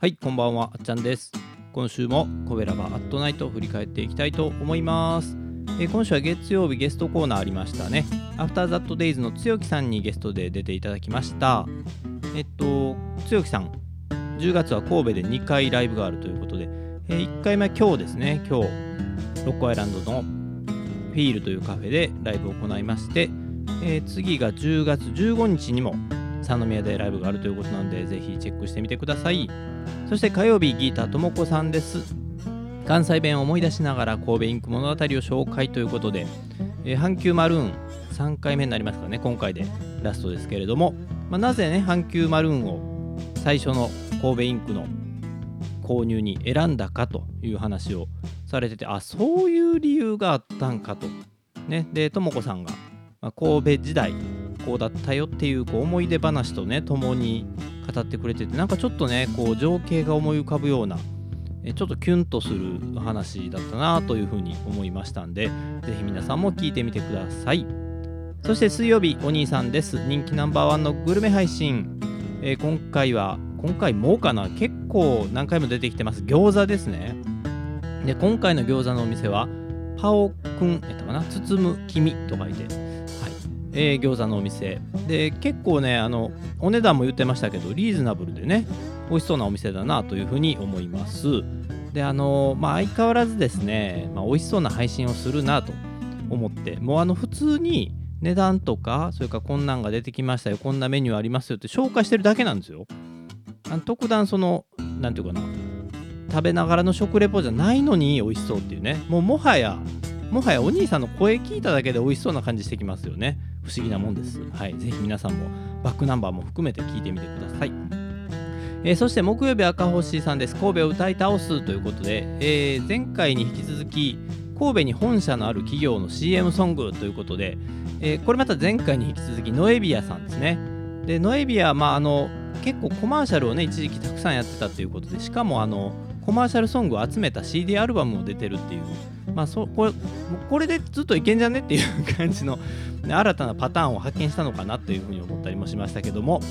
はいこんばんはあっちゃんです。今週もコベラバアットナイトを振り返っていきたいと思います。え今週は月曜日ゲストコーナーありましたね。アフターザットデイズのつよきさんにゲストで出ていただきました。えっとつよきさん10月は神戸で2回ライブがあるということで、え1回目は今日ですね。今日ロックアイランドのフィールというカフェでライブを行いまして、えー次が10月15日にも三宮でライブがあるということなのでぜひチェックしてみてください。そして火曜日ギーターともこさんです関西弁を思い出しながら神戸インク物語を紹介ということで、えー阪急マルーン3回目になりますかね今回でラストですけれども、まあ、なぜね阪急マルーンを最初の神戸インクの購入に選んだかという話をされててあそういう理由があったんかと。ね、でともこさんが、まあ神戸時代こうだったよっていうこう思い出話とね共に語ってくれててなんかちょっとねこう情景が思い浮かぶようなちょっとキュンとする話だったなというふうに思いましたんでぜひ皆さんも聞いてみてください。そして水曜日お兄さんです。人気ナンバーワンのグルメ配信、えー今回は今回もうかな？結構何回も出てきてます。餃子ですね。で今回の餃子のお店はパオくんやったかな？包む君と書いてえー餃子のお店。で結構ねあのお値段も言ってましたけどリーズナブルでね美味しそうなお店だなというふうに思います。であのまあ相変わらずですね、まあ、美味しそうな配信をするなと思ってもうあの普通に値段とかそれからこんなんが出てきましたよこんなメニューありますよって紹介してるだけなんですよ。あの特段そのなんていうかな食べながらの食レポじゃないのに美味しそうっていうね。もうもはやもはやお兄さんの声聞いただけで美味しそうな感じしてきますよね。不思議なもんです。はい。ぜひ皆さんもバックナンバーも含めて聞いてみてください。えーそして木曜日赤星さんです。神戸を歌い倒すということで、えー前回に引き続き神戸に本社のある企業の CM ソングということで、えーこれまた前回に引き続きノエビアさんですね。でノエビア、まあ、あの結構コマーシャルをね一時期たくさんやってたということでしかもあのコマーシャルソングを集めた CD アルバムも出てるっていう。まあそこれこれでずっといけんじゃねっていう感じの新たなパターンを発見したのかなというふうに思ったりもしましたけども。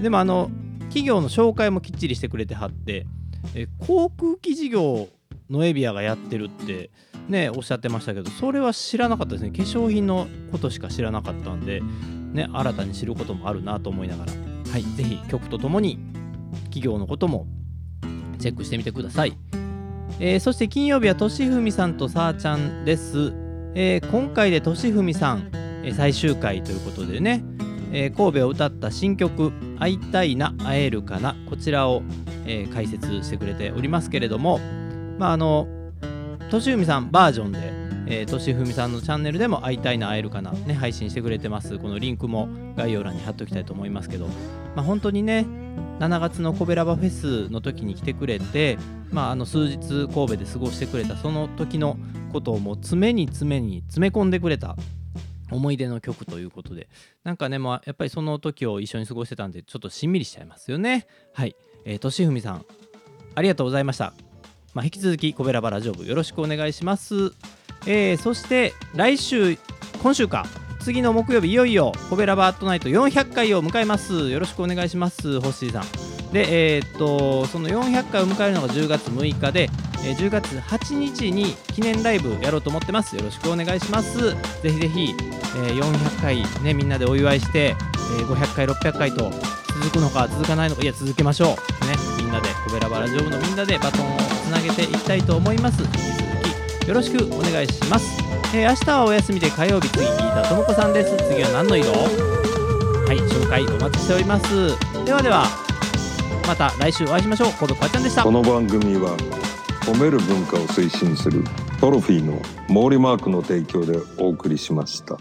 でもあの企業の紹介もきっちりしてくれてはってえ航空機事業のエビアがやってるってねおっしゃってましたけどそれは知らなかったですね。化粧品のことしか知らなかったんでね新たに知ることもあるなと思いながら。はいぜひ曲とともに企業のこともチェックしてみてください、えーそして金曜日はとしふみさんとさあちゃんです、えー今回でとしふみさん、え最終回ということでね、えー神戸を歌った新曲「会いたいな会えるかな」こちらを、えー解説してくれておりますけれども。まああのとしふみさんバージョンで、えー、としふみさんのチャンネルでも会いたいな会えるかな、ね、配信してくれてます。このリンクも概要欄に貼っておきたいと思いますけど、まあ、本当にね7月のコベラバフェスの時に来てくれて、まあ、あの数日神戸で過ごしてくれたその時のことをもう詰めに詰めに詰め込んでくれた思い出の曲ということでなんかね、まあ、やっぱりその時を一緒に過ごしてたんでちょっとしんみりしちゃいますよね。はい、えー、としふみさんありがとうございました、まあ、引き続きコベラバラジオ部よろしくお願いします、えーそして来週今週か。次の木曜日いよいよコベラバートナイト400回を迎えます。よろしくお願いしますホッシーさん。でえーっとその400回を迎えるのが10月6日で、えー10月8日に記念ライブやろうと思ってます。よろしくお願いします。ぜひぜひ、えー400回ねみんなでお祝いして、えー500回600回と続くのか続かないのかいや続けましょう。ねみんなでコベラバラジオ部のみんなでバトンをつなげていきたいと思います。よろしくお願いします、えー明日はお休みで火曜日次聞いたともこさんです。次は何の色はい紹介お待ちしております。ではではまた来週お会いしましょう。コブこあちゃんでした。この番組は褒める文化を推進するトロフィーの毛利マークの提供でお送りしました。